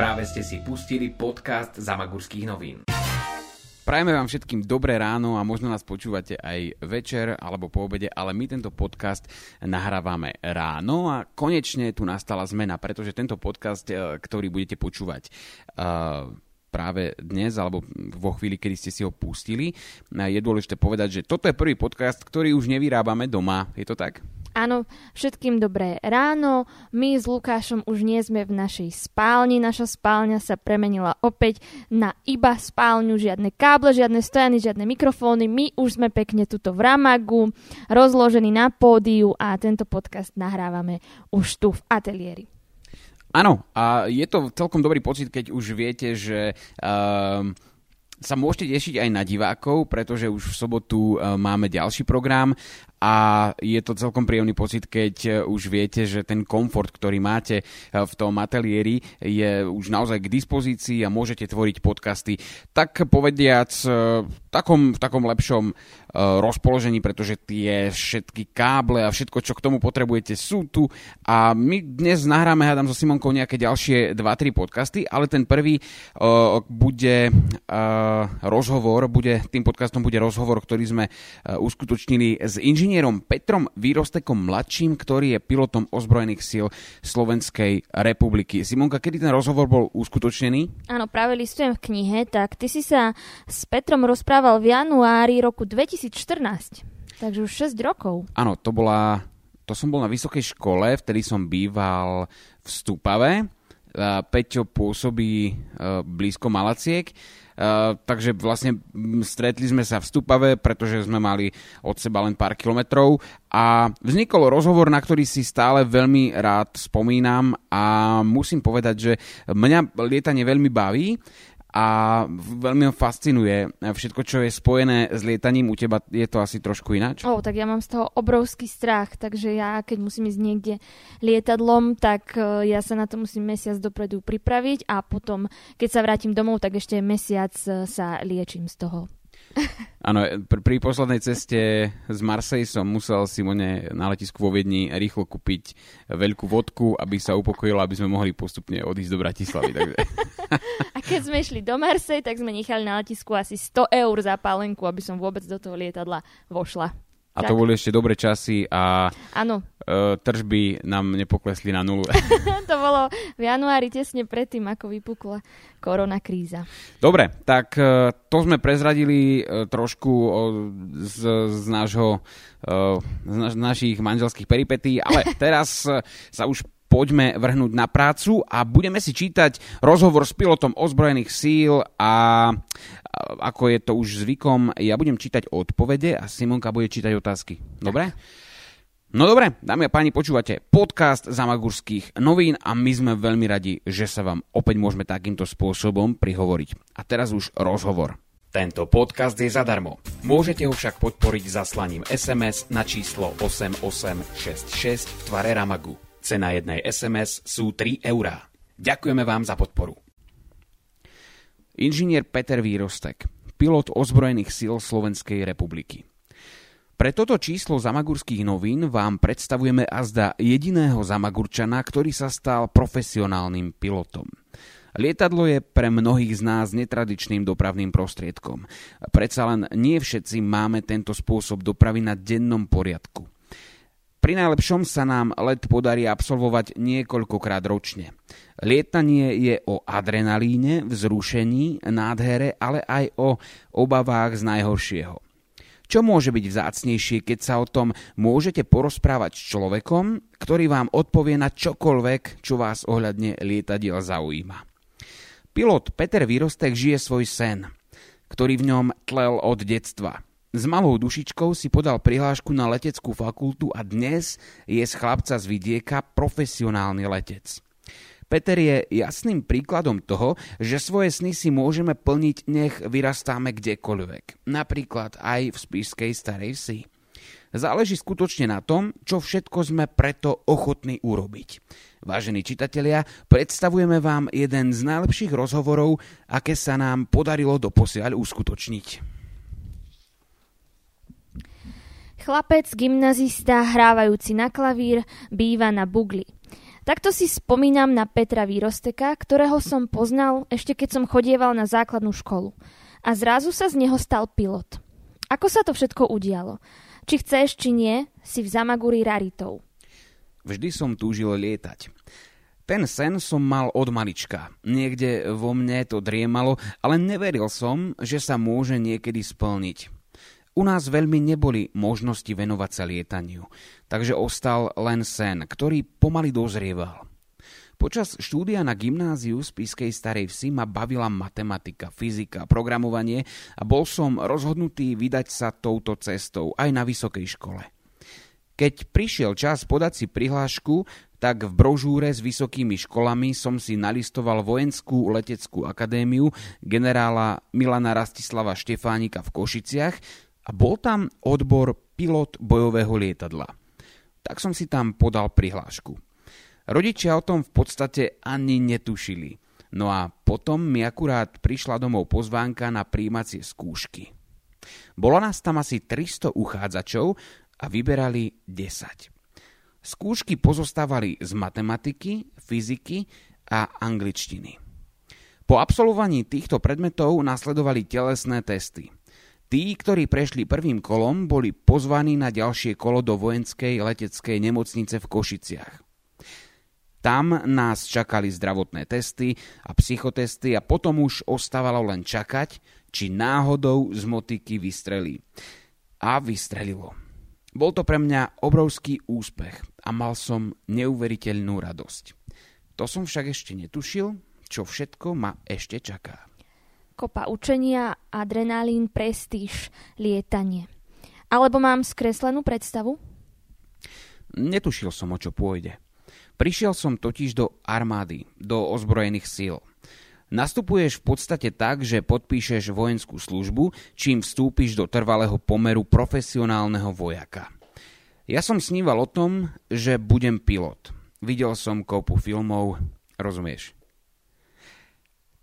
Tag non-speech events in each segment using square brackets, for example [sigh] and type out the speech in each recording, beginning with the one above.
Práve ste si pustili podcast Zamagurských novín. Prajeme vám všetkým dobré ráno a možno nás počúvate aj večer alebo po obede, ale my tento podcast nahrávame ráno a konečne tu nastala zmena, pretože tento podcast, e, ktorý budete počúvať uh, práve dnes alebo vo chvíli, kedy ste si ho pustili, je dôležité povedať, že toto je prvý podcast, ktorý už nevyrábame doma. Je to tak? Áno, všetkým dobré ráno. My s Lukášom už nie sme v našej spálni. Naša spálňa sa premenila opäť na iba spálňu. Žiadne káble, žiadne stojany, žiadne mikrofóny. My už sme pekne tuto v Ramagu, rozložení na pódiu a tento podcast nahrávame už tu v ateliéri. Áno, a je to celkom dobrý pocit, keď už viete, že... Uh sa môžete tešiť aj na divákov, pretože už v sobotu uh, máme ďalší program a je to celkom príjemný pocit, keď e, už viete, že ten komfort, ktorý máte e, v tom ateliéri, je už naozaj k dispozícii a môžete tvoriť podcasty tak povediac v takom, v takom lepšom rozpoložení, pretože tie všetky káble a všetko, čo k tomu potrebujete, sú tu. A my dnes nahráme, hádam so Simonkou nejaké ďalšie 2-3 podcasty, ale ten prvý uh, bude uh, rozhovor, bude, tým podcastom bude rozhovor, ktorý sme uh, uskutočnili s inžinierom inžinierom Petrom Výrostekom mladším, ktorý je pilotom ozbrojených síl Slovenskej republiky. Simonka, kedy ten rozhovor bol uskutočnený? Áno, práve listujem v knihe, tak ty si sa s Petrom rozprával v januári roku 2014, takže už 6 rokov. Áno, to bola, to som bol na vysokej škole, vtedy som býval v Stupave. Peťo pôsobí e, blízko Malaciek takže vlastne stretli sme sa v Stupave, pretože sme mali od seba len pár kilometrov a vznikol rozhovor, na ktorý si stále veľmi rád spomínam a musím povedať, že mňa lietanie veľmi baví a veľmi ho fascinuje všetko, čo je spojené s lietaním. U teba je to asi trošku ináč? Oh, tak ja mám z toho obrovský strach, takže ja keď musím ísť niekde lietadlom, tak e, ja sa na to musím mesiac dopredu pripraviť a potom, keď sa vrátim domov, tak ešte mesiac e, sa liečím z toho. Áno, pr- pri poslednej ceste z Marseille som musel Simone na letisku vo Viedni rýchlo kúpiť veľkú vodku, aby sa upokojilo, aby sme mohli postupne odísť do Bratislavy. Takže... [laughs] A keď sme išli do Marseille, tak sme nechali na letisku asi 100 eur za pálenku, aby som vôbec do toho lietadla vošla. A to boli ešte dobré časy a Áno. Uh, tržby nám nepoklesli na nulu. [laughs] to bolo v januári tesne predtým, ako vypukla korona kríza. Dobre, tak uh, to sme prezradili uh, trošku z, z nášho z, naš, našich manželských peripetí, ale [laughs] teraz sa už poďme vrhnúť na prácu a budeme si čítať rozhovor s pilotom ozbrojených síl a ako je to už zvykom, ja budem čítať odpovede a Simonka bude čítať otázky. Dobre? No dobre, dámy a páni, počúvate podcast Zamagurských novín a my sme veľmi radi, že sa vám opäť môžeme takýmto spôsobom prihovoriť. A teraz už rozhovor. Tento podcast je zadarmo. Môžete ho však podporiť zaslaním SMS na číslo 8866 v tvare Ramagu. Cena jednej SMS sú 3 eurá. Ďakujeme vám za podporu. Inžinier Peter Výrostek, pilot ozbrojených síl Slovenskej republiky. Pre toto číslo zamagurských novín vám predstavujeme azda jediného zamagurčana, ktorý sa stal profesionálnym pilotom. Lietadlo je pre mnohých z nás netradičným dopravným prostriedkom. Predsa len nie všetci máme tento spôsob dopravy na dennom poriadku. Pri najlepšom sa nám let podarí absolvovať niekoľkokrát ročne. Lietanie je o adrenalíne, vzrušení, nádhere, ale aj o obavách z najhoršieho. Čo môže byť vzácnejšie, keď sa o tom môžete porozprávať s človekom, ktorý vám odpovie na čokoľvek, čo vás ohľadne lietadiel zaujíma. Pilot Peter Vyrostek žije svoj sen, ktorý v ňom tlel od detstva – s malou dušičkou si podal prihlášku na leteckú fakultu a dnes je z chlapca z vidieka profesionálny letec. Peter je jasným príkladom toho, že svoje sny si môžeme plniť, nech vyrastáme kdekoľvek. Napríklad aj v Spišskej starej vsi. Záleží skutočne na tom, čo všetko sme preto ochotní urobiť. Vážení čitatelia, predstavujeme vám jeden z najlepších rozhovorov, aké sa nám podarilo doposiaľ uskutočniť. Chlapec, gymnazista, hrávajúci na klavír, býva na bugli. Takto si spomínam na Petra Výrosteka, ktorého som poznal ešte keď som chodieval na základnú školu. A zrazu sa z neho stal pilot. Ako sa to všetko udialo? Či chceš, či nie, si v Zamaguri raritou. Vždy som túžil lietať. Ten sen som mal od malička. Niekde vo mne to driemalo, ale neveril som, že sa môže niekedy splniť. U nás veľmi neboli možnosti venovať sa lietaniu, takže ostal len sen, ktorý pomaly dozrieval. Počas štúdia na gymnáziu z Pískej Starej Vsi ma bavila matematika, fyzika, programovanie a bol som rozhodnutý vydať sa touto cestou aj na vysokej škole. Keď prišiel čas podať si prihlášku, tak v brožúre s vysokými školami som si nalistoval vojenskú leteckú akadémiu generála Milana Rastislava Štefánika v Košiciach a bol tam odbor pilot bojového lietadla. Tak som si tam podal prihlášku. Rodičia o tom v podstate ani netušili. No a potom mi akurát prišla domov pozvánka na príjmacie skúšky. Bolo nás tam asi 300 uchádzačov a vyberali 10. Skúšky pozostávali z matematiky, fyziky a angličtiny. Po absolvovaní týchto predmetov nasledovali telesné testy. Tí, ktorí prešli prvým kolom, boli pozvaní na ďalšie kolo do vojenskej leteckej nemocnice v Košiciach. Tam nás čakali zdravotné testy a psychotesty a potom už ostávalo len čakať, či náhodou z motiky vystrelí. A vystrelilo. Bol to pre mňa obrovský úspech a mal som neuveriteľnú radosť. To som však ešte netušil, čo všetko ma ešte čaká. Kopa učenia, adrenalín, prestíž, lietanie. Alebo mám skreslenú predstavu? Netušil som, o čo pôjde. Prišiel som totiž do armády, do ozbrojených síl. Nastupuješ v podstate tak, že podpíšeš vojenskú službu, čím vstúpiš do trvalého pomeru profesionálneho vojaka. Ja som sníval o tom, že budem pilot. Videl som kopu filmov, rozumieš?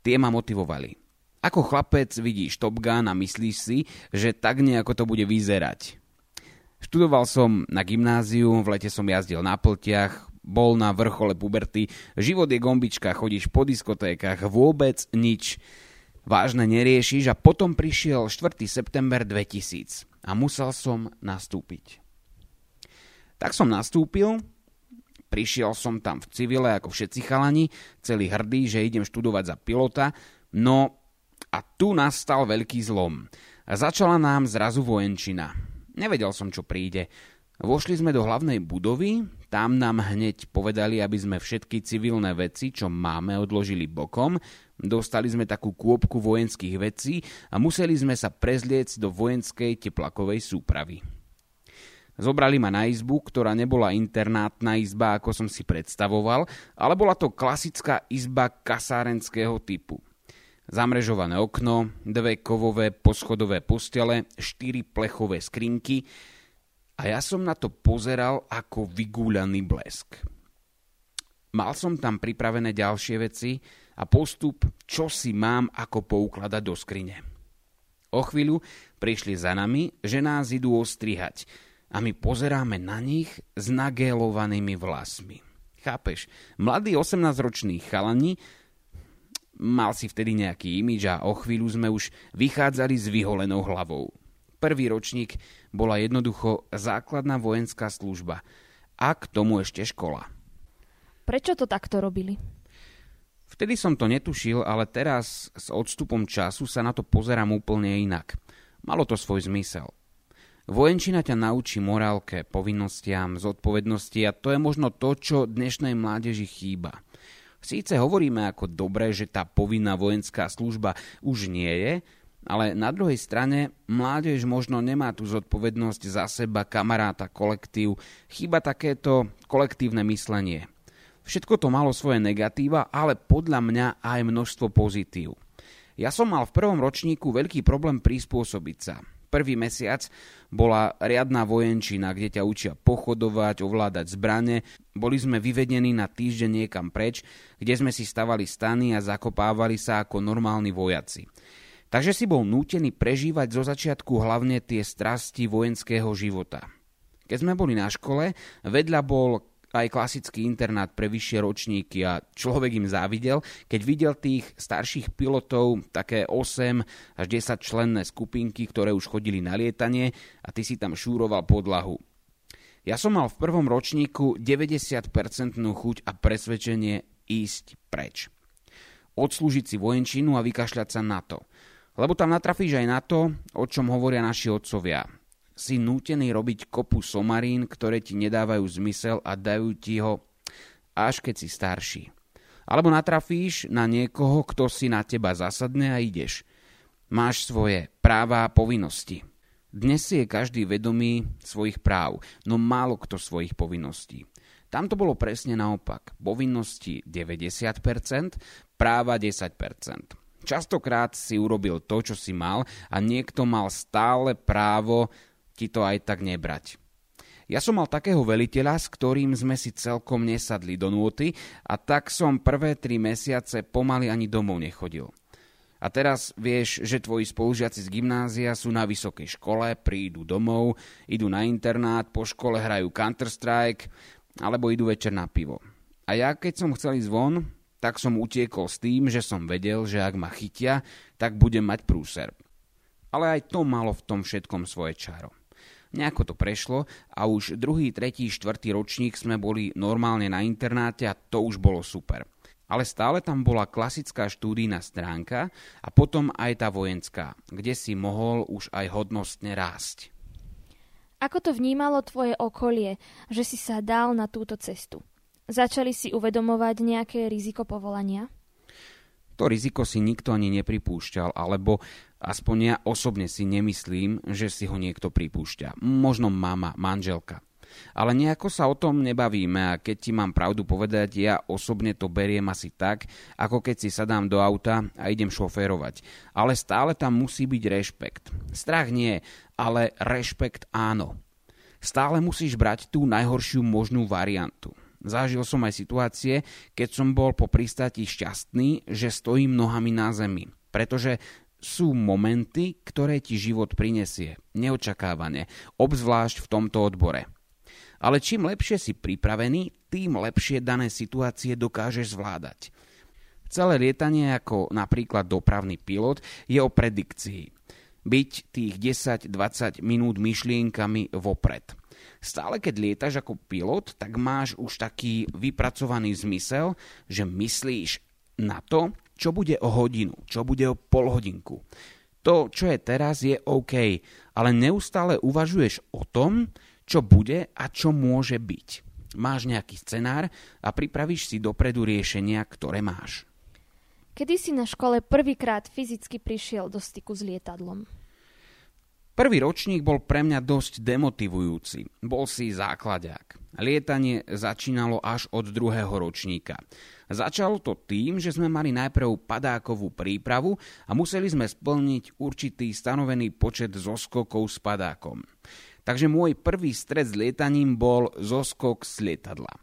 Tie ma motivovali. Ako chlapec vidíš Top Gun a myslíš si, že tak nejako to bude vyzerať. Študoval som na gymnáziu, v lete som jazdil na pltiach, bol na vrchole puberty, život je gombička, chodíš po diskotékach, vôbec nič vážne neriešiš a potom prišiel 4. september 2000 a musel som nastúpiť. Tak som nastúpil, prišiel som tam v civile ako všetci chalani, celý hrdý, že idem študovať za pilota, no a tu nastal veľký zlom. Začala nám zrazu vojenčina. Nevedel som, čo príde. Vošli sme do hlavnej budovy, tam nám hneď povedali, aby sme všetky civilné veci, čo máme, odložili bokom. Dostali sme takú kôpku vojenských vecí a museli sme sa prezliecť do vojenskej teplakovej súpravy. Zobrali ma na izbu, ktorá nebola internátna izba, ako som si predstavoval, ale bola to klasická izba kasárenského typu. Zamrežované okno, dve kovové poschodové postele, štyri plechové skrinky, a ja som na to pozeral ako vygúľaný blesk. Mal som tam pripravené ďalšie veci a postup, čo si mám ako poukladať do skrine. O chvíľu prišli za nami, že nás idú ostrihať a my pozeráme na nich s nagélovanými vlasmi. Chápeš? Mladý 18-ročný chalani mal si vtedy nejaký imič a o chvíľu sme už vychádzali s vyholenou hlavou. Prvý ročník bola jednoducho základná vojenská služba a k tomu ešte škola. Prečo to takto robili? Vtedy som to netušil, ale teraz s odstupom času sa na to pozerám úplne inak. Malo to svoj zmysel. Vojenčina ťa naučí morálke, povinnostiam, zodpovednosti a to je možno to, čo dnešnej mládeži chýba. Síce hovoríme ako dobre, že tá povinná vojenská služba už nie je, ale na druhej strane mládež možno nemá tú zodpovednosť za seba, kamaráta, kolektív. Chyba takéto kolektívne myslenie. Všetko to malo svoje negatíva, ale podľa mňa aj množstvo pozitív. Ja som mal v prvom ročníku veľký problém prispôsobiť sa. Prvý mesiac bola riadna vojenčina, kde ťa učia pochodovať, ovládať zbrane. Boli sme vyvedení na týždeň niekam preč, kde sme si stavali stany a zakopávali sa ako normálni vojaci. Takže si bol nútený prežívať zo začiatku hlavne tie strasti vojenského života. Keď sme boli na škole, vedľa bol aj klasický internát pre vyššie ročníky a človek im závidel, keď videl tých starších pilotov, také 8 až 10 členné skupinky, ktoré už chodili na lietanie a ty si tam šúroval podlahu. Ja som mal v prvom ročníku 90% chuť a presvedčenie ísť preč. Odslúžiť si vojenčinu a vykašľať sa na to. Lebo tam natrafíš aj na to, o čom hovoria naši otcovia si nútený robiť kopu somarín, ktoré ti nedávajú zmysel a dajú ti ho až keď si starší. Alebo natrafíš na niekoho, kto si na teba zasadne a ideš. Máš svoje práva a povinnosti. Dnes si je každý vedomý svojich práv, no málo kto svojich povinností. Tam to bolo presne naopak. Povinnosti 90%, práva 10%. Častokrát si urobil to, čo si mal a niekto mal stále právo ti to aj tak nebrať. Ja som mal takého veliteľa, s ktorým sme si celkom nesadli do núty a tak som prvé tri mesiace pomaly ani domov nechodil. A teraz vieš, že tvoji spolužiaci z gymnázia sú na vysokej škole, prídu domov, idú na internát, po škole hrajú Counter-Strike alebo idú večer na pivo. A ja keď som chcel ísť von, tak som utiekol s tým, že som vedel, že ak ma chytia, tak budem mať prúser. Ale aj to malo v tom všetkom svoje čaro. Nejako to prešlo a už druhý, tretí, štvrtý ročník sme boli normálne na internáte a to už bolo super. Ale stále tam bola klasická štúdijná stránka a potom aj tá vojenská, kde si mohol už aj hodnostne rásť. Ako to vnímalo tvoje okolie, že si sa dal na túto cestu? Začali si uvedomovať nejaké riziko povolania? To riziko si nikto ani nepripúšťal, alebo aspoň ja osobne si nemyslím, že si ho niekto pripúšťa. Možno mama, manželka. Ale nejako sa o tom nebavíme a keď ti mám pravdu povedať, ja osobne to beriem asi tak, ako keď si sadám do auta a idem šoférovať. Ale stále tam musí byť rešpekt. Strach nie, ale rešpekt áno. Stále musíš brať tú najhoršiu možnú variantu. Zažil som aj situácie, keď som bol po pristáti šťastný, že stojím nohami na zemi. Pretože sú momenty, ktoré ti život prinesie. Neočakávane. Obzvlášť v tomto odbore. Ale čím lepšie si pripravený, tým lepšie dané situácie dokážeš zvládať. Celé lietanie ako napríklad dopravný pilot je o predikcii. Byť tých 10-20 minút myšlienkami vopred – Stále keď lietaš ako pilot, tak máš už taký vypracovaný zmysel, že myslíš na to, čo bude o hodinu, čo bude o pol hodinku. To, čo je teraz, je OK, ale neustále uvažuješ o tom, čo bude a čo môže byť. Máš nejaký scenár a pripravíš si dopredu riešenia, ktoré máš. Kedy si na škole prvýkrát fyzicky prišiel do styku s lietadlom? Prvý ročník bol pre mňa dosť demotivujúci. Bol si základák. Lietanie začínalo až od druhého ročníka. Začalo to tým, že sme mali najprv padákovú prípravu a museli sme splniť určitý stanovený počet zoskokov s padákom. Takže môj prvý stred s lietaním bol zoskok z lietadla.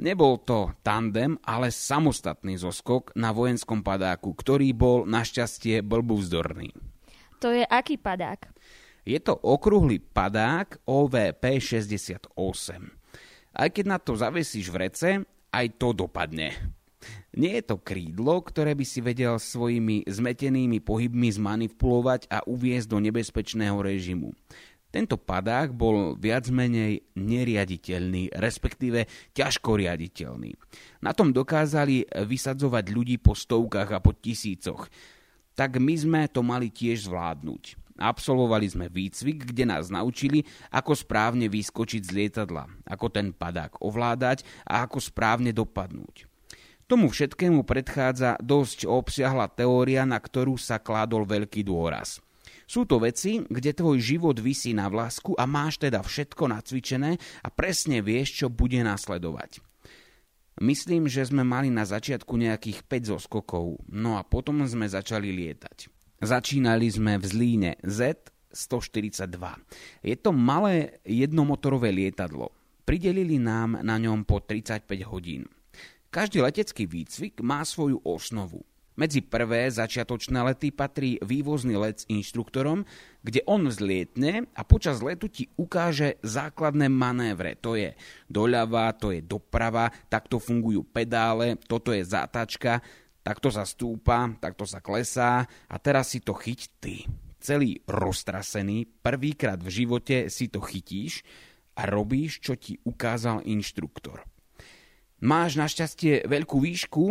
Nebol to tandem, ale samostatný zoskok na vojenskom padáku, ktorý bol našťastie blbúvzdorný. To je aký padák? Je to okrúhly padák OVP68. Aj keď na to zavesíš rece, aj to dopadne. Nie je to krídlo, ktoré by si vedel svojimi zmetenými pohybmi zmanipulovať a uviezť do nebezpečného režimu. Tento padák bol viac menej neriaditeľný, respektíve ťažko riaditeľný. Na tom dokázali vysadzovať ľudí po stovkách a po tisícoch. Tak my sme to mali tiež zvládnuť. Absolvovali sme výcvik, kde nás naučili, ako správne vyskočiť z lietadla, ako ten padák ovládať a ako správne dopadnúť. Tomu všetkému predchádza dosť obsiahla teória, na ktorú sa kládol veľký dôraz. Sú to veci, kde tvoj život vysí na vlásku a máš teda všetko nacvičené a presne vieš, čo bude nasledovať. Myslím, že sme mali na začiatku nejakých 5 zoskokov, no a potom sme začali lietať. Začínali sme v Zlíne Z-142. Je to malé jednomotorové lietadlo. Pridelili nám na ňom po 35 hodín. Každý letecký výcvik má svoju osnovu. Medzi prvé začiatočné lety patrí vývozný let s inštruktorom, kde on vzlietne a počas letu ti ukáže základné manévre. To je doľava, to je doprava, takto fungujú pedále, toto je zátačka, takto sa stúpa, takto sa klesá a teraz si to chyť ty. Celý roztrasený, prvýkrát v živote si to chytíš a robíš, čo ti ukázal inštruktor. Máš našťastie veľkú výšku,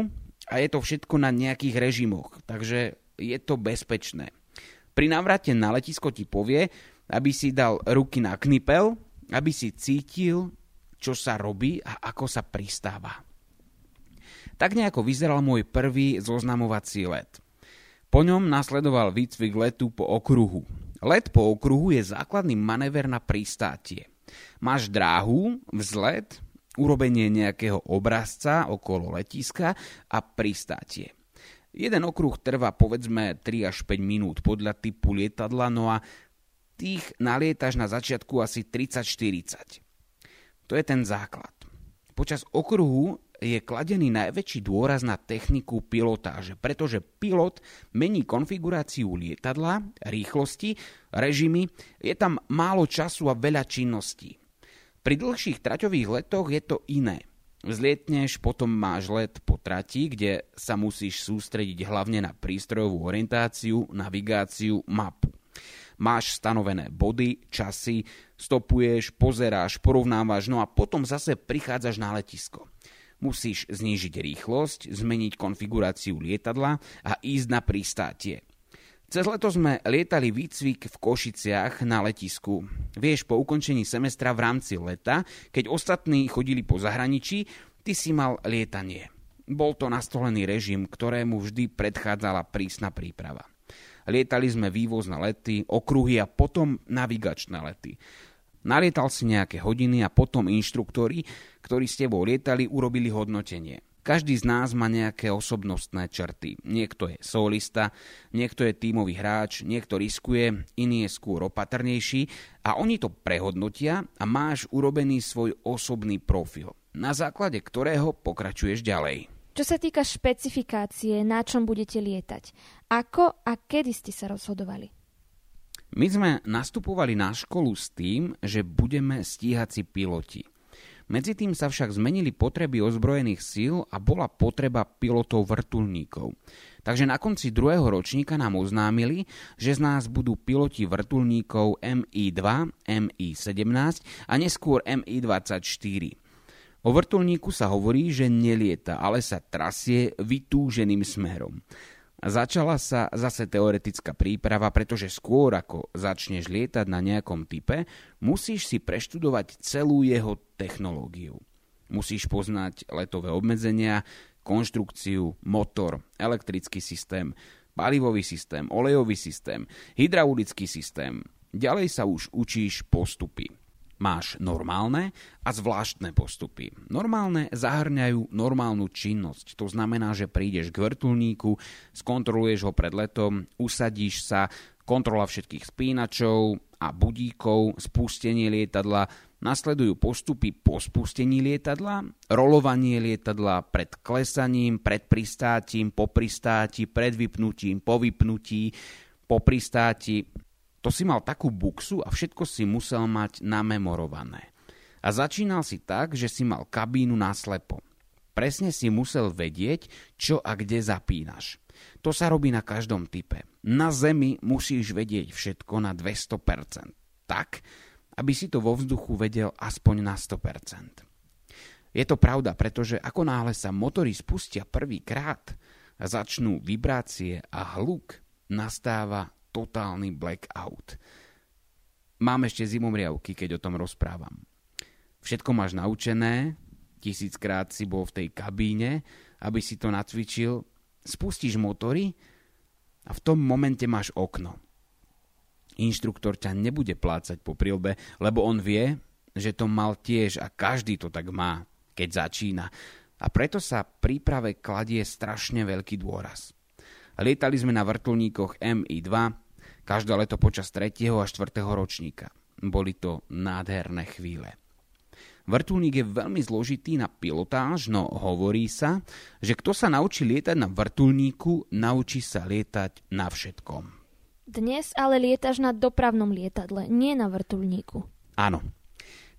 a je to všetko na nejakých režimoch, takže je to bezpečné. Pri návrate na letisko ti povie, aby si dal ruky na knipel, aby si cítil, čo sa robí a ako sa pristáva. Tak nejako vyzeral môj prvý zoznamovací let. Po ňom nasledoval výcvik letu po okruhu. Let po okruhu je základný manéver na pristátie. Máš dráhu, vzlet, urobenie nejakého obrazca okolo letiska a pristátie. Jeden okruh trvá povedzme 3 až 5 minút podľa typu lietadla, no a tých nalietaš na začiatku asi 30-40. To je ten základ. Počas okruhu je kladený najväčší dôraz na techniku pilotáže, pretože pilot mení konfiguráciu lietadla, rýchlosti, režimy, je tam málo času a veľa činností. Pri dlhších traťových letoch je to iné. Vzlietneš, potom máš let po trati, kde sa musíš sústrediť hlavne na prístrojovú orientáciu, navigáciu, mapu. Máš stanovené body, časy, stopuješ, pozeráš, porovnávaš, no a potom zase prichádzaš na letisko. Musíš znížiť rýchlosť, zmeniť konfiguráciu lietadla a ísť na pristátie. Cez leto sme lietali výcvik v Košiciach na letisku. Vieš, po ukončení semestra v rámci leta, keď ostatní chodili po zahraničí, ty si mal lietanie. Bol to nastolený režim, ktorému vždy predchádzala prísna príprava. Lietali sme vývozné lety, okruhy a potom navigačné lety. Nalietal si nejaké hodiny a potom inštruktori, ktorí s tebou lietali, urobili hodnotenie. Každý z nás má nejaké osobnostné črty. Niekto je solista, niekto je tímový hráč, niekto riskuje, iný je skôr opatrnejší a oni to prehodnotia a máš urobený svoj osobný profil, na základe ktorého pokračuješ ďalej. Čo sa týka špecifikácie, na čom budete lietať, ako a kedy ste sa rozhodovali? My sme nastupovali na školu s tým, že budeme stíhací piloti – medzi tým sa však zmenili potreby ozbrojených síl a bola potreba pilotov vrtulníkov. Takže na konci druhého ročníka nám oznámili, že z nás budú piloti vrtulníkov MI-2, MI-17 a neskôr MI-24. O vrtulníku sa hovorí, že nelieta, ale sa trasie vytúženým smerom. Začala sa zase teoretická príprava, pretože skôr ako začneš lietať na nejakom type, musíš si preštudovať celú jeho technológiu. Musíš poznať letové obmedzenia, konštrukciu, motor, elektrický systém, palivový systém, olejový systém, hydraulický systém. Ďalej sa už učíš postupy máš normálne a zvláštne postupy. Normálne zahrňajú normálnu činnosť. To znamená, že prídeš k vrtulníku, skontroluješ ho pred letom, usadíš sa, kontrola všetkých spínačov a budíkov, spustenie lietadla, nasledujú postupy po spustení lietadla, rolovanie lietadla pred klesaním, pred pristátím, po pristáti, pred vypnutím, po vypnutí, po pristáti, to si mal takú buksu a všetko si musel mať namemorované. A začínal si tak, že si mal kabínu naslepo. Presne si musel vedieť, čo a kde zapínaš. To sa robí na každom type. Na Zemi musíš vedieť všetko na 200%. Tak, aby si to vo vzduchu vedel aspoň na 100%. Je to pravda, pretože ako náhle sa motory spustia prvýkrát začnú vibrácie a hluk, nastáva totálny blackout. Mám ešte zimomriavky, keď o tom rozprávam. Všetko máš naučené, tisíckrát si bol v tej kabíne, aby si to nacvičil, spustíš motory a v tom momente máš okno. Inštruktor ťa nebude plácať po prilbe, lebo on vie, že to mal tiež a každý to tak má, keď začína. A preto sa príprave kladie strašne veľký dôraz. Lietali sme na vrtulníkoch MI-2, Každé leto počas 3. a 4. ročníka. Boli to nádherné chvíle. Vrtulník je veľmi zložitý na pilotáž, no hovorí sa, že kto sa naučí lietať na vrtulníku, naučí sa lietať na všetkom. Dnes ale lietaš na dopravnom lietadle, nie na vrtulníku. Áno.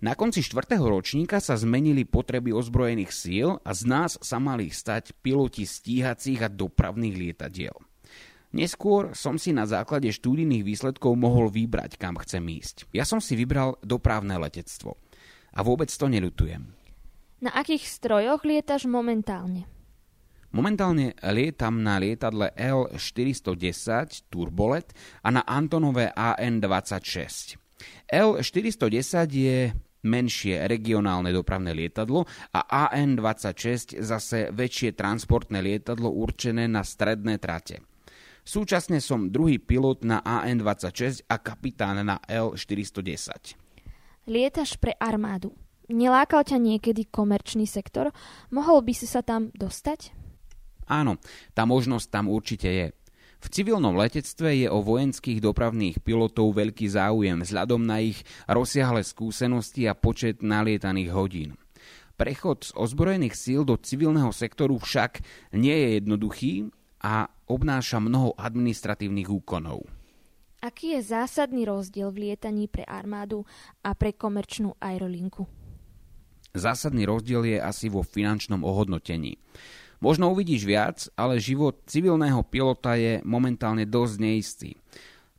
Na konci štvrtého ročníka sa zmenili potreby ozbrojených síl a z nás sa mali stať piloti stíhacích a dopravných lietadiel. Neskôr som si na základe štúdijných výsledkov mohol vybrať, kam chcem ísť. Ja som si vybral dopravné letectvo – a vôbec to neľutujem. Na akých strojoch lietaš momentálne? Momentálne lietam na lietadle L410 Turbolet a na Antonové AN26. L410 je menšie regionálne dopravné lietadlo a AN26 zase väčšie transportné lietadlo určené na stredné trate. Súčasne som druhý pilot na AN26 a kapitán na L410. Lietaš pre armádu. Nelákal ťa niekedy komerčný sektor? Mohol by si sa tam dostať? Áno, tá možnosť tam určite je. V civilnom letectve je o vojenských dopravných pilotov veľký záujem vzhľadom na ich rozsiahle skúsenosti a počet nalietaných hodín. Prechod z ozbrojených síl do civilného sektoru však nie je jednoduchý a obnáša mnoho administratívnych úkonov. Aký je zásadný rozdiel v lietaní pre armádu a pre komerčnú aerolinku? Zásadný rozdiel je asi vo finančnom ohodnotení. Možno uvidíš viac, ale život civilného pilota je momentálne dosť neistý.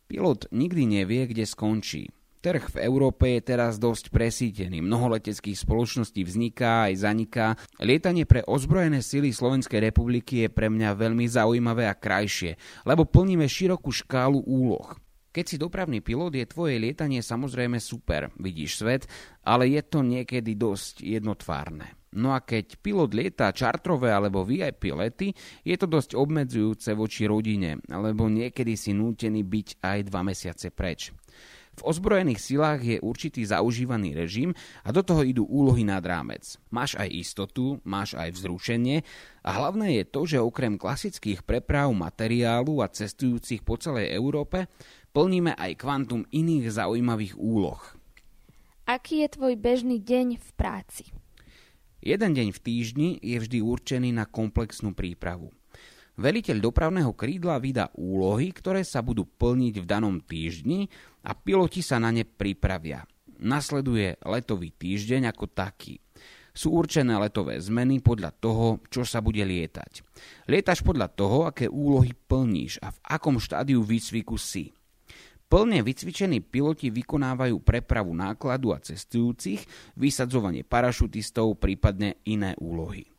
Pilot nikdy nevie, kde skončí. Trh v Európe je teraz dosť presítený. Mnoho leteckých spoločností vzniká aj zaniká. Lietanie pre ozbrojené sily Slovenskej republiky je pre mňa veľmi zaujímavé a krajšie, lebo plníme širokú škálu úloh. Keď si dopravný pilot, je tvoje lietanie samozrejme super, vidíš svet, ale je to niekedy dosť jednotvárne. No a keď pilot lieta čartrové alebo VIP lety, je to dosť obmedzujúce voči rodine, lebo niekedy si nútený byť aj dva mesiace preč. V ozbrojených silách je určitý zaužívaný režim a do toho idú úlohy nad rámec. Máš aj istotu, máš aj vzrušenie a hlavné je to, že okrem klasických preprav materiálu a cestujúcich po celej Európe plníme aj kvantum iných zaujímavých úloh. Aký je tvoj bežný deň v práci? Jeden deň v týždni je vždy určený na komplexnú prípravu. Veliteľ dopravného krídla vydá úlohy, ktoré sa budú plniť v danom týždni a piloti sa na ne pripravia. Nasleduje letový týždeň ako taký. Sú určené letové zmeny podľa toho, čo sa bude lietať. Lietaš podľa toho, aké úlohy plníš a v akom štádiu výcviku si. Plne vycvičení piloti vykonávajú prepravu nákladu a cestujúcich, vysadzovanie parašutistov, prípadne iné úlohy.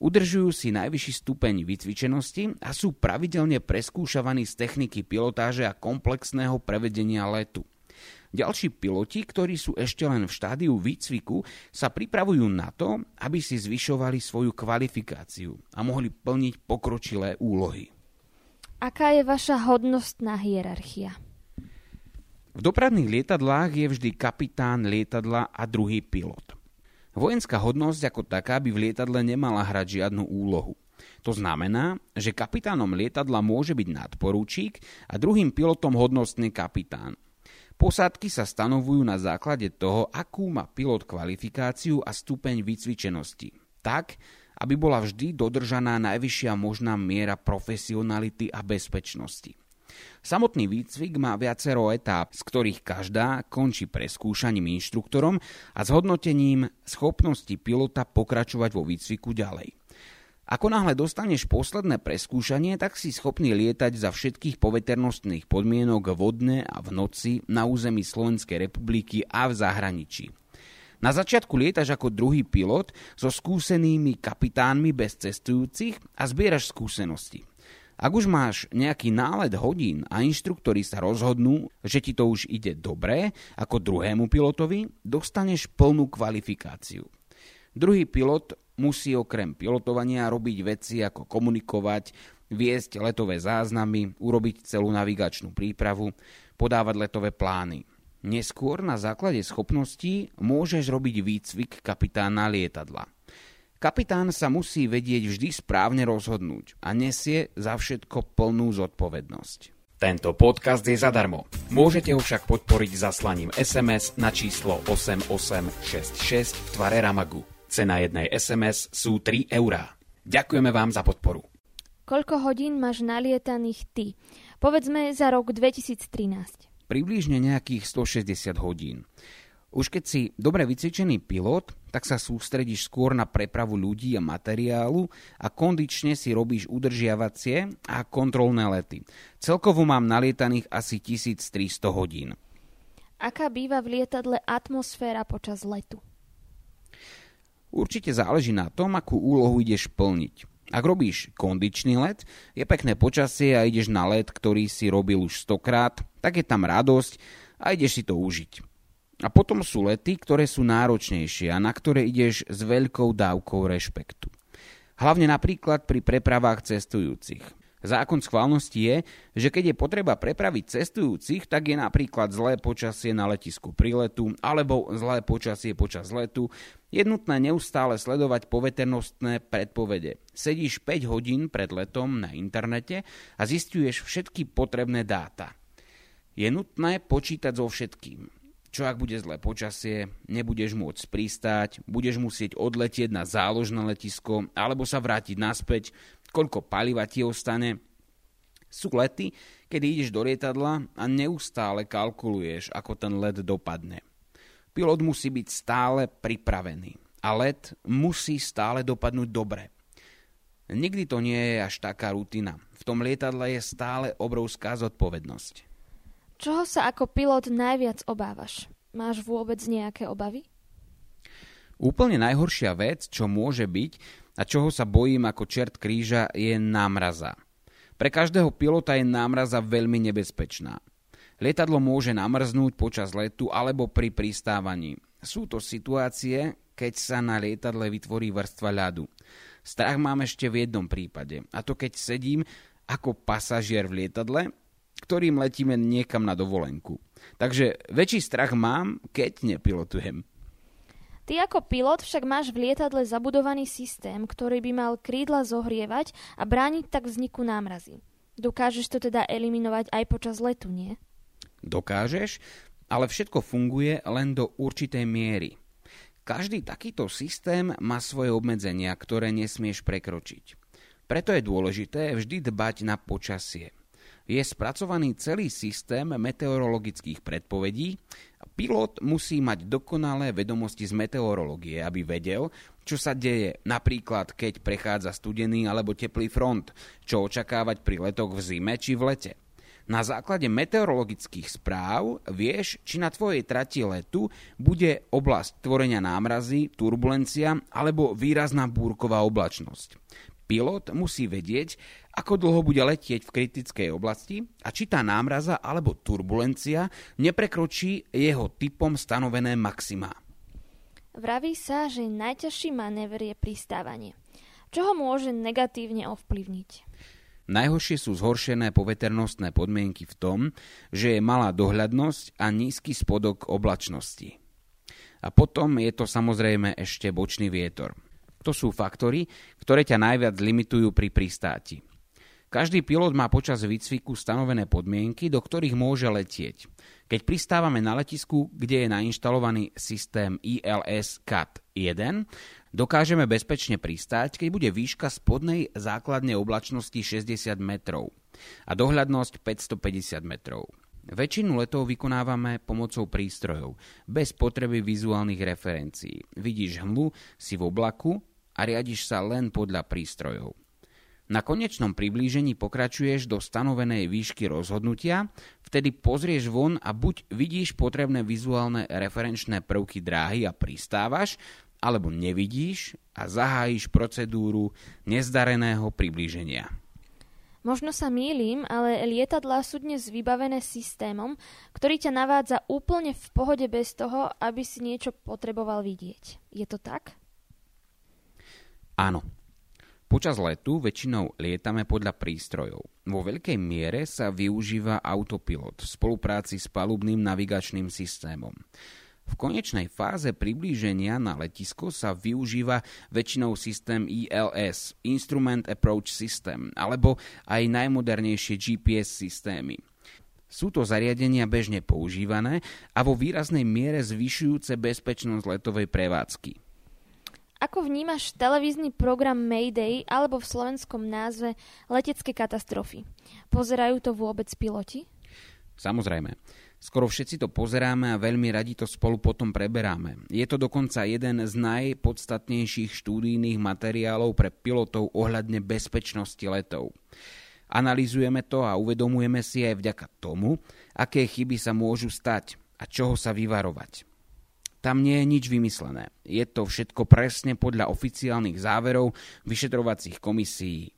Udržujú si najvyšší stupeň vycvičenosti a sú pravidelne preskúšavaní z techniky pilotáže a komplexného prevedenia letu. Ďalší piloti, ktorí sú ešte len v štádiu výcviku, sa pripravujú na to, aby si zvyšovali svoju kvalifikáciu a mohli plniť pokročilé úlohy. Aká je vaša hodnostná hierarchia? V dopravných lietadlách je vždy kapitán lietadla a druhý pilot. Vojenská hodnosť ako taká by v lietadle nemala hrať žiadnu úlohu. To znamená, že kapitánom lietadla môže byť nadporúčík a druhým pilotom hodnostný kapitán. Posádky sa stanovujú na základe toho, akú má pilot kvalifikáciu a stupeň vycvičenosti. Tak, aby bola vždy dodržaná najvyššia možná miera profesionality a bezpečnosti. Samotný výcvik má viacero etáp, z ktorých každá končí preskúšaním inštruktorom a zhodnotením schopnosti pilota pokračovať vo výcviku ďalej. Ako náhle dostaneš posledné preskúšanie, tak si schopný lietať za všetkých poveternostných podmienok vodne a v noci na území Slovenskej republiky a v zahraničí. Na začiatku lietaš ako druhý pilot so skúsenými kapitánmi bez cestujúcich a zbieraš skúsenosti. Ak už máš nejaký nálet hodín a inštruktori sa rozhodnú, že ti to už ide dobre, ako druhému pilotovi, dostaneš plnú kvalifikáciu. Druhý pilot musí okrem pilotovania robiť veci ako komunikovať, viesť letové záznamy, urobiť celú navigačnú prípravu, podávať letové plány. Neskôr na základe schopností môžeš robiť výcvik kapitána lietadla. Kapitán sa musí vedieť vždy správne rozhodnúť a nesie za všetko plnú zodpovednosť. Tento podcast je zadarmo. Môžete ho však podporiť zaslaním SMS na číslo 8866 v tvare Ramagu. Cena jednej SMS sú 3 eurá. Ďakujeme vám za podporu. Koľko hodín máš nalietaných ty? Povedzme za rok 2013. Približne nejakých 160 hodín. Už keď si dobre vycvičený pilot, tak sa sústredíš skôr na prepravu ľudí a materiálu a kondične si robíš udržiavacie a kontrolné lety. Celkovo mám nalietaných asi 1300 hodín. Aká býva v lietadle atmosféra počas letu? Určite záleží na tom, akú úlohu ideš plniť. Ak robíš kondičný let, je pekné počasie a ideš na let, ktorý si robil už stokrát, tak je tam radosť a ideš si to užiť. A potom sú lety, ktoré sú náročnejšie a na ktoré ideš s veľkou dávkou rešpektu. Hlavne napríklad pri prepravách cestujúcich. Zákon schválnosti je, že keď je potreba prepraviť cestujúcich, tak je napríklad zlé počasie na letisku pri letu alebo zlé počasie počas letu. Je nutné neustále sledovať poveternostné predpovede. Sedíš 5 hodín pred letom na internete a zistuješ všetky potrebné dáta. Je nutné počítať so všetkým. Čo ak bude zlé počasie, nebudeš môcť pristáť, budeš musieť odletieť na záložné letisko alebo sa vrátiť naspäť, koľko paliva ti ostane. Sú lety, kedy ideš do lietadla a neustále kalkuluješ, ako ten let dopadne. Pilot musí byť stále pripravený a let musí stále dopadnúť dobre. Nikdy to nie je až taká rutina. V tom lietadle je stále obrovská zodpovednosť. Čoho sa ako pilot najviac obávaš? Máš vôbec nejaké obavy? Úplne najhoršia vec, čo môže byť a čoho sa bojím ako čert kríža, je námraza. Pre každého pilota je námraza veľmi nebezpečná. Lietadlo môže namrznúť počas letu alebo pri pristávaní. Sú to situácie, keď sa na lietadle vytvorí vrstva ľadu. Strach mám ešte v jednom prípade, a to keď sedím ako pasažier v lietadle ktorým letíme niekam na dovolenku. Takže väčší strach mám, keď nepilotujem. Ty ako pilot však máš v lietadle zabudovaný systém, ktorý by mal krídla zohrievať a brániť tak vzniku námrazy. Dokážeš to teda eliminovať aj počas letu, nie? Dokážeš, ale všetko funguje len do určitej miery. Každý takýto systém má svoje obmedzenia, ktoré nesmieš prekročiť. Preto je dôležité vždy dbať na počasie je spracovaný celý systém meteorologických predpovedí pilot musí mať dokonalé vedomosti z meteorológie, aby vedel, čo sa deje, napríklad keď prechádza studený alebo teplý front, čo očakávať pri letoch v zime či v lete. Na základe meteorologických správ vieš, či na tvojej trati letu bude oblasť tvorenia námrazy, turbulencia alebo výrazná búrková oblačnosť. Pilot musí vedieť, ako dlho bude letieť v kritickej oblasti a či tá námraza alebo turbulencia neprekročí jeho typom stanovené maxima. Vraví sa, že najťažší manéver je pristávanie. Čo ho môže negatívne ovplyvniť? Najhoršie sú zhoršené poveternostné podmienky v tom, že je malá dohľadnosť a nízky spodok oblačnosti. A potom je to samozrejme ešte bočný vietor. To sú faktory, ktoré ťa najviac limitujú pri pristáti. Každý pilot má počas výcviku stanovené podmienky, do ktorých môže letieť. Keď pristávame na letisku, kde je nainštalovaný systém ILS CAT 1, dokážeme bezpečne pristáť, keď bude výška spodnej základnej oblačnosti 60 metrov a dohľadnosť 550 metrov. Väčšinu letov vykonávame pomocou prístrojov, bez potreby vizuálnych referencií. Vidíš hmlu, si v oblaku a riadiš sa len podľa prístrojov. Na konečnom priblížení pokračuješ do stanovenej výšky rozhodnutia, vtedy pozrieš von a buď vidíš potrebné vizuálne referenčné prvky dráhy a pristávaš, alebo nevidíš a zahájíš procedúru nezdareného priblíženia. Možno sa mýlim, ale lietadlá sú dnes vybavené systémom, ktorý ťa navádza úplne v pohode bez toho, aby si niečo potreboval vidieť. Je to tak? Áno. Počas letu väčšinou lietame podľa prístrojov. Vo veľkej miere sa využíva autopilot v spolupráci s palubným navigačným systémom. V konečnej fáze priblíženia na letisko sa využíva väčšinou systém ILS, Instrument Approach System, alebo aj najmodernejšie GPS systémy. Sú to zariadenia bežne používané a vo výraznej miere zvyšujúce bezpečnosť letovej prevádzky. Ako vnímaš televízny program Mayday alebo v slovenskom názve letecké katastrofy? Pozerajú to vôbec piloti? Samozrejme. Skoro všetci to pozeráme a veľmi radi to spolu potom preberáme. Je to dokonca jeden z najpodstatnejších štúdijných materiálov pre pilotov ohľadne bezpečnosti letov. Analizujeme to a uvedomujeme si aj vďaka tomu, aké chyby sa môžu stať a čoho sa vyvarovať. Tam nie je nič vymyslené. Je to všetko presne podľa oficiálnych záverov vyšetrovacích komisií.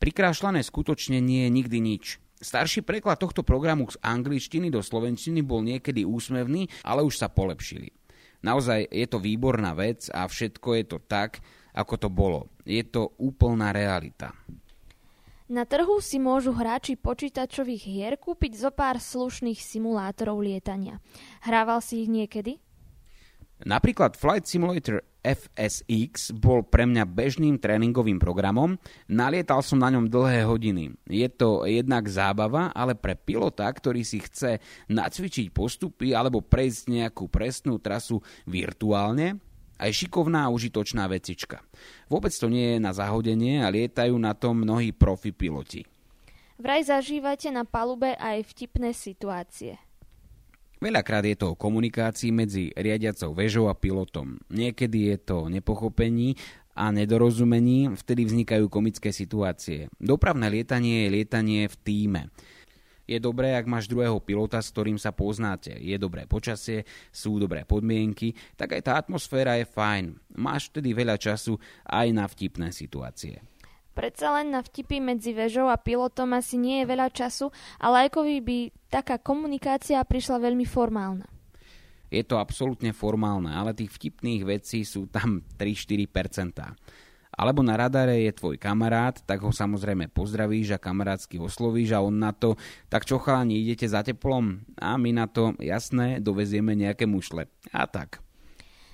Prikrášľané skutočne nie je nikdy nič. Starší preklad tohto programu z angličtiny do slovenčiny bol niekedy úsmevný, ale už sa polepšili. Naozaj je to výborná vec a všetko je to tak, ako to bolo. Je to úplná realita. Na trhu si môžu hráči počítačových hier kúpiť zo pár slušných simulátorov lietania. Hrával si ich niekedy? Napríklad Flight Simulator FSX bol pre mňa bežným tréningovým programom, nalietal som na ňom dlhé hodiny. Je to jednak zábava, ale pre pilota, ktorý si chce nacvičiť postupy alebo prejsť nejakú presnú trasu virtuálne, aj šikovná a užitočná vecička. Vôbec to nie je na zahodenie a lietajú na tom mnohí profi piloti. Vraj zažívate na palube aj vtipné situácie. Veľakrát je to o komunikácii medzi riadiacou väžou a pilotom. Niekedy je to nepochopení a nedorozumení, vtedy vznikajú komické situácie. Dopravné lietanie je lietanie v týme. Je dobré, ak máš druhého pilota, s ktorým sa poznáte. Je dobré počasie, sú dobré podmienky, tak aj tá atmosféra je fajn. Máš vtedy veľa času aj na vtipné situácie. Predsa len na vtipy medzi vežou a pilotom asi nie je veľa času, ale Lajkovi by taká komunikácia prišla veľmi formálna. Je to absolútne formálne, ale tých vtipných vecí sú tam 3-4% alebo na radare je tvoj kamarát, tak ho samozrejme pozdravíš a kamarátsky oslovíš a on na to, tak čo chalani, idete za teplom? A my na to, jasné, dovezieme nejaké mušle. A tak.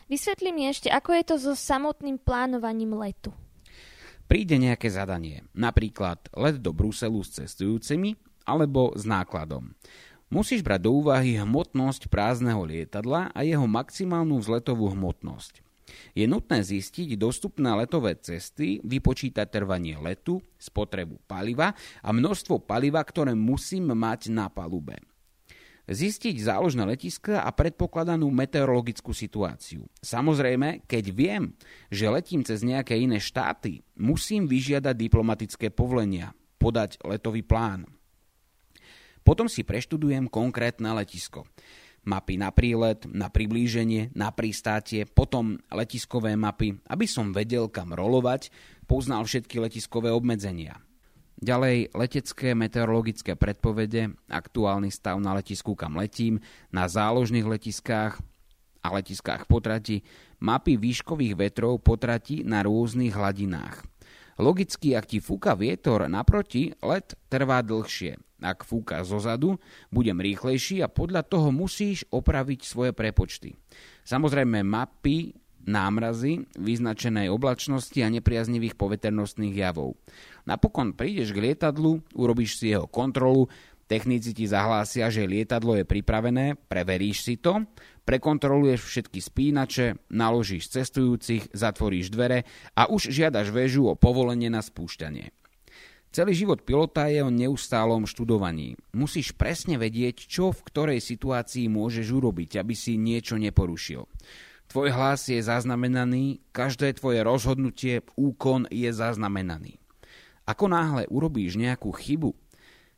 Vysvetli mi ešte, ako je to so samotným plánovaním letu. Príde nejaké zadanie, napríklad let do Bruselu s cestujúcimi alebo s nákladom. Musíš brať do úvahy hmotnosť prázdneho lietadla a jeho maximálnu vzletovú hmotnosť. Je nutné zistiť dostupné letové cesty, vypočítať trvanie letu, spotrebu paliva a množstvo paliva, ktoré musím mať na palube. Zistiť záložné letiska a predpokladanú meteorologickú situáciu. Samozrejme, keď viem, že letím cez nejaké iné štáty, musím vyžiadať diplomatické povolenia, podať letový plán. Potom si preštudujem konkrétne letisko mapy na prílet, na priblíženie, na pristátie, potom letiskové mapy, aby som vedel, kam rolovať, poznal všetky letiskové obmedzenia. Ďalej letecké meteorologické predpovede, aktuálny stav na letisku, kam letím, na záložných letiskách a letiskách potrati, mapy výškových vetrov potrati na rôznych hladinách. Logicky, ak ti fúka vietor naproti, let trvá dlhšie. Ak fúka zozadu, budem rýchlejší a podľa toho musíš opraviť svoje prepočty. Samozrejme mapy, námrazy, vyznačenej oblačnosti a nepriaznivých poveternostných javov. Napokon prídeš k lietadlu, urobíš si jeho kontrolu, technici ti zahlásia, že lietadlo je pripravené, preveríš si to, prekontroluješ všetky spínače, naložíš cestujúcich, zatvoríš dvere a už žiadaš väžu o povolenie na spúšťanie. Celý život pilota je o neustálom študovaní. Musíš presne vedieť, čo v ktorej situácii môžeš urobiť, aby si niečo neporušil. Tvoj hlas je zaznamenaný, každé tvoje rozhodnutie, úkon je zaznamenaný. Ako náhle urobíš nejakú chybu,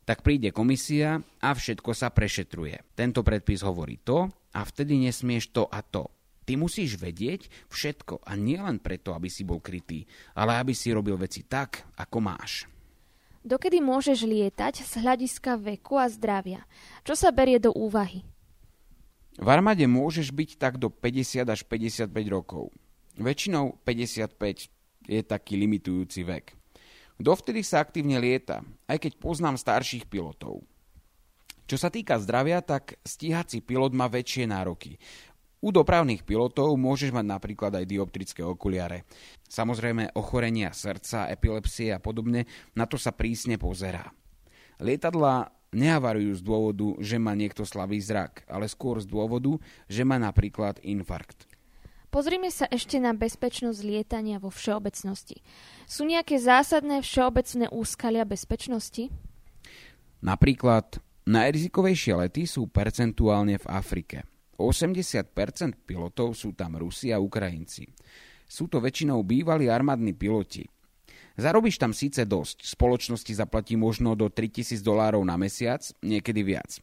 tak príde komisia a všetko sa prešetruje. Tento predpis hovorí to a vtedy nesmieš to a to. Ty musíš vedieť všetko a nielen preto, aby si bol krytý, ale aby si robil veci tak, ako máš. Dokedy môžeš lietať z hľadiska veku a zdravia? Čo sa berie do úvahy? V armáde môžeš byť tak do 50 až 55 rokov. Väčšinou 55 je taký limitujúci vek. Dovtedy sa aktívne lieta, aj keď poznám starších pilotov. Čo sa týka zdravia, tak stíhací pilot má väčšie nároky. U dopravných pilotov môžeš mať napríklad aj dioptrické okuliare. Samozrejme ochorenia srdca, epilepsie a podobne, na to sa prísne pozerá. Lietadla nehavarujú z dôvodu, že má niekto slabý zrak, ale skôr z dôvodu, že má napríklad infarkt. Pozrime sa ešte na bezpečnosť lietania vo všeobecnosti. Sú nejaké zásadné všeobecné úskalia bezpečnosti? Napríklad najrizikovejšie lety sú percentuálne v Afrike. 80% pilotov sú tam Rusi a Ukrajinci. Sú to väčšinou bývalí armádni piloti. Zarobíš tam síce dosť, spoločnosti zaplatí možno do 3000 dolárov na mesiac, niekedy viac.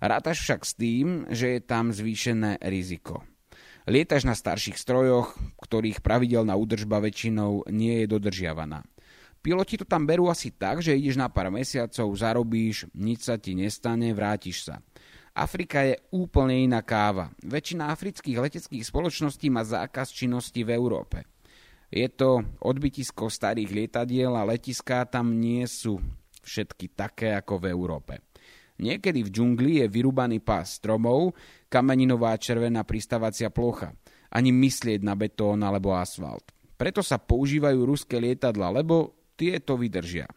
Rátaš však s tým, že je tam zvýšené riziko. Lietaš na starších strojoch, ktorých pravidelná údržba väčšinou nie je dodržiavaná. Piloti to tam berú asi tak, že ideš na pár mesiacov, zarobíš, nič sa ti nestane, vrátiš sa. Afrika je úplne iná káva. Väčšina afrických leteckých spoločností má zákaz činnosti v Európe. Je to odbytisko starých lietadiel a letiská tam nie sú všetky také ako v Európe. Niekedy v džungli je vyrúbaný pás stromov, kameninová červená pristávacia plocha. Ani myslieť na betón alebo asfalt. Preto sa používajú ruské lietadla, lebo tieto vydržia.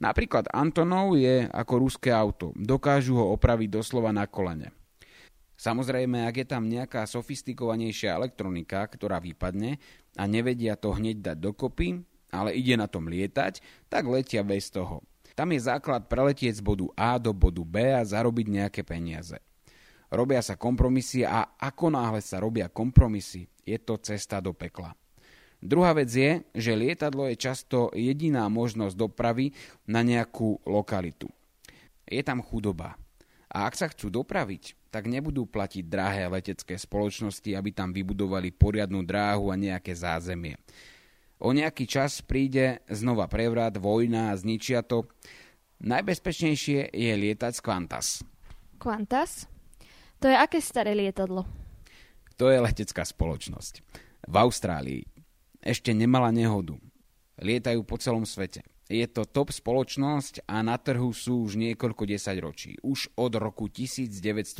Napríklad Antonov je ako ruské auto. Dokážu ho opraviť doslova na kolene. Samozrejme, ak je tam nejaká sofistikovanejšia elektronika, ktorá vypadne a nevedia to hneď dať dokopy, ale ide na tom lietať, tak letia bez toho. Tam je základ preletieť z bodu A do bodu B a zarobiť nejaké peniaze. Robia sa kompromisy a ako náhle sa robia kompromisy, je to cesta do pekla. Druhá vec je, že lietadlo je často jediná možnosť dopravy na nejakú lokalitu. Je tam chudoba. A ak sa chcú dopraviť, tak nebudú platiť drahé letecké spoločnosti, aby tam vybudovali poriadnu dráhu a nejaké zázemie. O nejaký čas príde znova prevrat, vojna a zničia to. Najbezpečnejšie je lietať z Qantas. Qantas? To je aké staré lietadlo? To je letecká spoločnosť. V Austrálii. Ešte nemala nehodu. Lietajú po celom svete. Je to top spoločnosť a na trhu sú už niekoľko desaťročí. Už od roku 1920.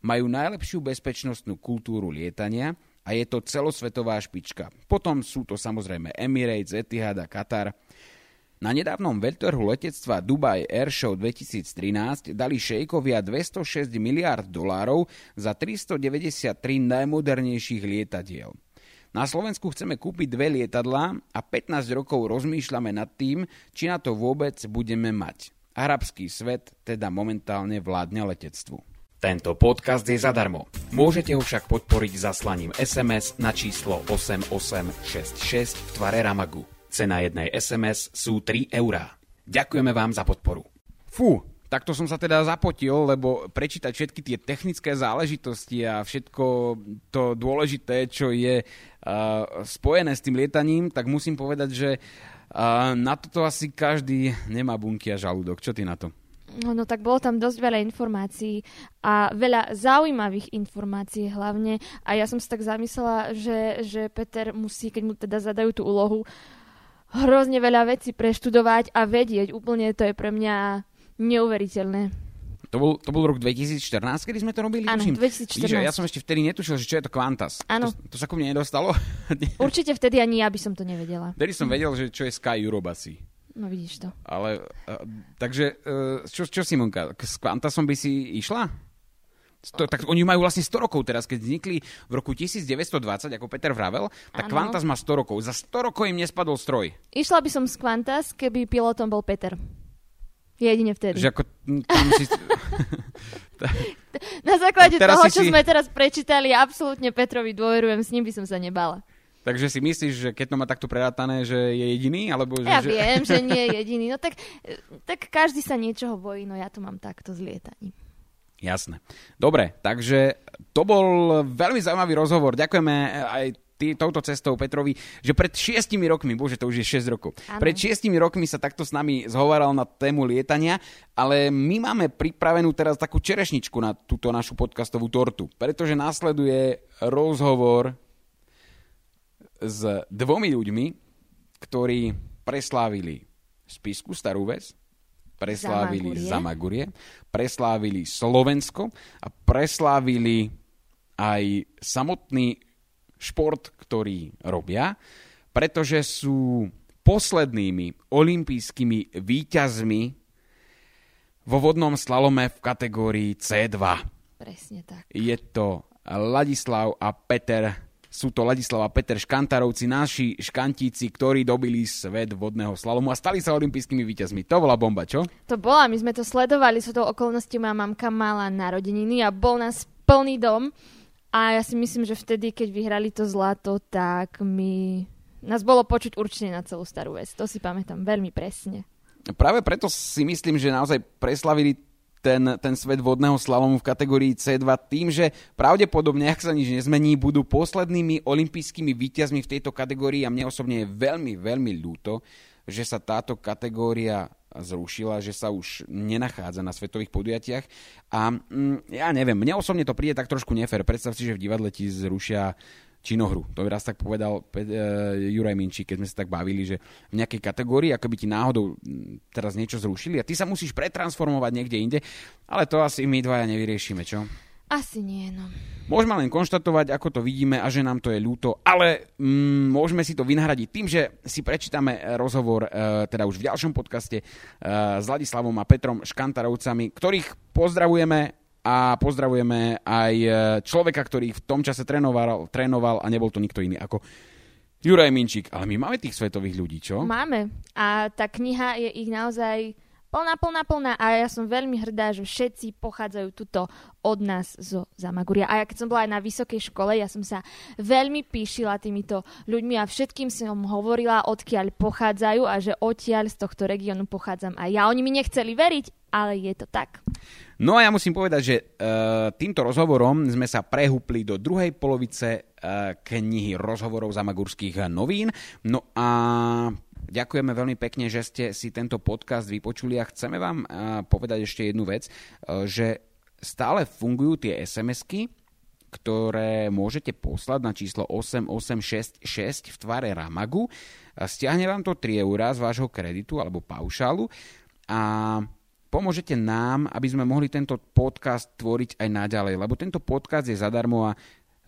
Majú najlepšiu bezpečnostnú kultúru lietania a je to celosvetová špička. Potom sú to samozrejme Emirates, Etihad a Qatar. Na nedávnom veľtrhu letectva Dubai Airshow 2013 dali šejkovia 206 miliard dolárov za 393 najmodernejších lietadiel. Na Slovensku chceme kúpiť dve lietadlá a 15 rokov rozmýšľame nad tým, či na to vôbec budeme mať. Arabský svet teda momentálne vládne letectvu. Tento podcast je zadarmo. Môžete ho však podporiť zaslaním SMS na číslo 8866 v tvare Ramagu. Cena jednej SMS sú 3 eurá. Ďakujeme vám za podporu. Fú, takto som sa teda zapotil, lebo prečítať všetky tie technické záležitosti a všetko to dôležité, čo je uh, spojené s tým lietaním, tak musím povedať, že uh, na toto asi každý nemá bunky a žalúdok. Čo ty na to? No, no tak bolo tam dosť veľa informácií a veľa zaujímavých informácií hlavne. A ja som si tak zamyslela, že, že Peter musí, keď mu teda zadajú tú úlohu, hrozne veľa vecí preštudovať a vedieť. Úplne to je pre mňa neuveriteľné. To bol, to bol rok 2014, kedy sme to robili? Áno, 2014. Víš, ja som ešte vtedy netušil, že čo je to Qantas. Áno. To, to sa ku mne nedostalo? [laughs] Určite vtedy ani ja by som to nevedela. Vtedy som vedel, že čo je Sky Eurobasy. No vidíš to. Ale, uh, takže, uh, čo, čo Simonka, s Qantasom by si išla? Sto, tak oni majú vlastne 100 rokov teraz, keď vznikli v roku 1920, ako Peter vravel, tak ano. Qantas má 100 rokov. Za 100 rokov im nespadol stroj. Išla by som z Qantas, keby pilotom bol Peter. Jedine vtedy. Že ako, tam si... [laughs] [laughs] Na základe toho, čo si... sme teraz prečítali, absolútne Petrovi dôverujem, s ním by som sa nebala. Takže si myslíš, že keď to má takto prerátané, že je jediný? Alebo že, ja že... viem, že nie je [laughs] jediný. No tak, tak každý sa niečoho bojí, no ja to mám takto s lietaním. Jasné. Dobre, takže to bol veľmi zaujímavý rozhovor. Ďakujeme aj tý, touto cestou Petrovi, že pred šiestimi rokmi, bože, to už je 6 rokov, ano. pred šiestimi rokmi sa takto s nami zhovaral na tému lietania, ale my máme pripravenú teraz takú čerešničku na túto našu podcastovú tortu, pretože následuje rozhovor s dvomi ľuďmi, ktorí preslávili spisku Starú Ves, preslávili Zamagurie. Zamagurie, preslávili Slovensko a preslávili aj samotný šport, ktorý robia, pretože sú poslednými olympijskými výťazmi vo vodnom slalome v kategórii C2. Presne tak. Je to Ladislav a Peter sú to Ladislav a Peter Škantarovci, naši škantíci, ktorí dobili svet vodného slalomu a stali sa olympijskými víťazmi. To bola bomba, čo? To bola, my sme to sledovali, sú to okolnosti, moja mamka mala narodeniny a bol nás plný dom a ja si myslím, že vtedy, keď vyhrali to zlato, tak my... Nás bolo počuť určite na celú starú vec. To si pamätám veľmi presne. Práve preto si myslím, že naozaj preslavili ten, ten svet vodného slalomu v kategórii C2 tým, že pravdepodobne, ak sa nič nezmení, budú poslednými olympijskými víťazmi v tejto kategórii a mne osobne je veľmi, veľmi ľúto, že sa táto kategória zrušila, že sa už nenachádza na svetových podujatiach a mm, ja neviem, mne osobne to príde tak trošku nefér. Predstav si, že v divadle ti zrušia činohru. To raz tak povedal uh, Juraj Minčí, keď sme sa tak bavili, že v nejakej kategórii, ako by ti náhodou teraz niečo zrušili a ty sa musíš pretransformovať niekde inde, ale to asi my dvaja nevyriešime, čo? Asi nie, no. Môžeme len konštatovať, ako to vidíme a že nám to je ľúto, ale mm, môžeme si to vynahradiť tým, že si prečítame rozhovor, uh, teda už v ďalšom podcaste uh, s Ladislavom a Petrom Škantarovcami, ktorých pozdravujeme a pozdravujeme aj e, človeka, ktorý v tom čase trénoval, trénoval a nebol to nikto iný ako Juraj Minčík. Ale my máme tých svetových ľudí, čo? Máme. A tá kniha je ich naozaj plná, plná, plná. A ja som veľmi hrdá, že všetci pochádzajú tuto od nás zo Zamaguria. A ja keď som bola aj na vysokej škole, ja som sa veľmi píšila týmito ľuďmi a všetkým som hovorila, odkiaľ pochádzajú a že odtiaľ z tohto regiónu pochádzam aj ja. Oni mi nechceli veriť, ale je to tak. No a ja musím povedať, že uh, týmto rozhovorom sme sa prehúpli do druhej polovice uh, knihy rozhovorov zamagurských novín. No a Ďakujeme veľmi pekne, že ste si tento podcast vypočuli a chceme vám uh, povedať ešte jednu vec, uh, že stále fungujú tie SMS-ky, ktoré môžete poslať na číslo 8866 v tvare Ramagu. Stiahne vám to 3 eurá z vášho kreditu alebo paušálu a pomôžete nám, aby sme mohli tento podcast tvoriť aj naďalej, lebo tento podcast je zadarmo a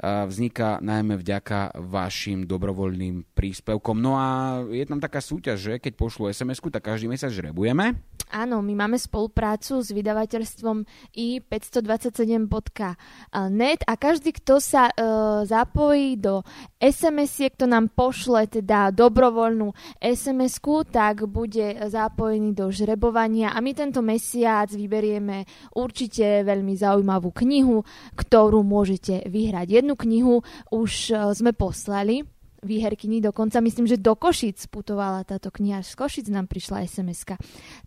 vzniká najmä vďaka vašim dobrovoľným príspevkom. No a je tam taká súťaž, že keď pošlu SMS-ku, tak každý mesiac žrebujeme. Áno, my máme spoluprácu s vydavateľstvom i527.net a každý, kto sa e, zapojí do SMS-iek, kto nám pošle teda dobrovoľnú SMS-ku, tak bude zapojený do žrebovania a my tento mesiac vyberieme určite veľmi zaujímavú knihu, ktorú môžete vyhrať. Jednu knihu už e, sme poslali výherkyni dokonca. Myslím, že do Košic putovala táto kniha. Z Košic nám prišla sms -ka.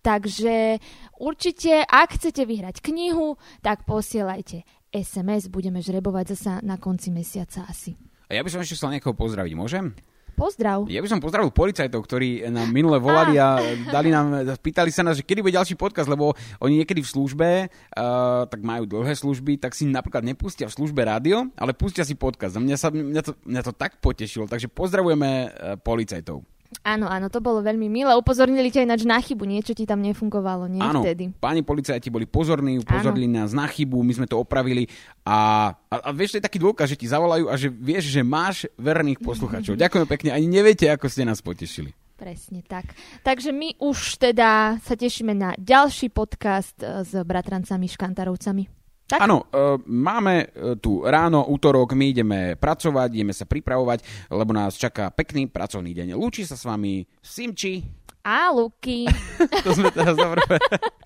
Takže určite, ak chcete vyhrať knihu, tak posielajte SMS. Budeme žrebovať zasa na konci mesiaca asi. A ja by som ešte chcel niekoho pozdraviť, môžem? Pozdrav. Ja by som pozdravil policajtov, ktorí nám minule volali a dali nám, pýtali sa nás, že kedy bude ďalší podcast, lebo oni niekedy v službe, uh, tak majú dlhé služby, tak si napríklad nepustia v službe rádio, ale pustia si podcast. A mňa, sa, mňa, to, mňa to tak potešilo, takže pozdravujeme uh, policajtov. Áno, áno, to bolo veľmi milé. Upozornili ťa ináč na chybu, niečo ti tam nefungovalo, nie áno, vtedy. páni policajti boli pozorní, upozornili áno. nás na chybu, my sme to opravili a, a, a vieš, to je taký dôkaz, že ti zavolajú a že vieš, že máš verných poslucháčov. [laughs] Ďakujem pekne, ani neviete, ako ste nás potešili. Presne tak. Takže my už teda sa tešíme na ďalší podcast eh, s bratrancami Škantarovcami. Tak? Áno, e, máme e, tu ráno, útorok, my ideme pracovať, ideme sa pripravovať, lebo nás čaká pekný pracovný deň. Lúči sa s vami Simči. A Luky. [laughs] to sme teraz dobre.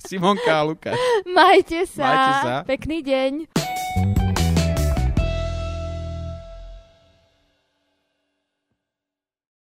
Simonka a Luka. Majte sa. Majte sa. Pekný deň.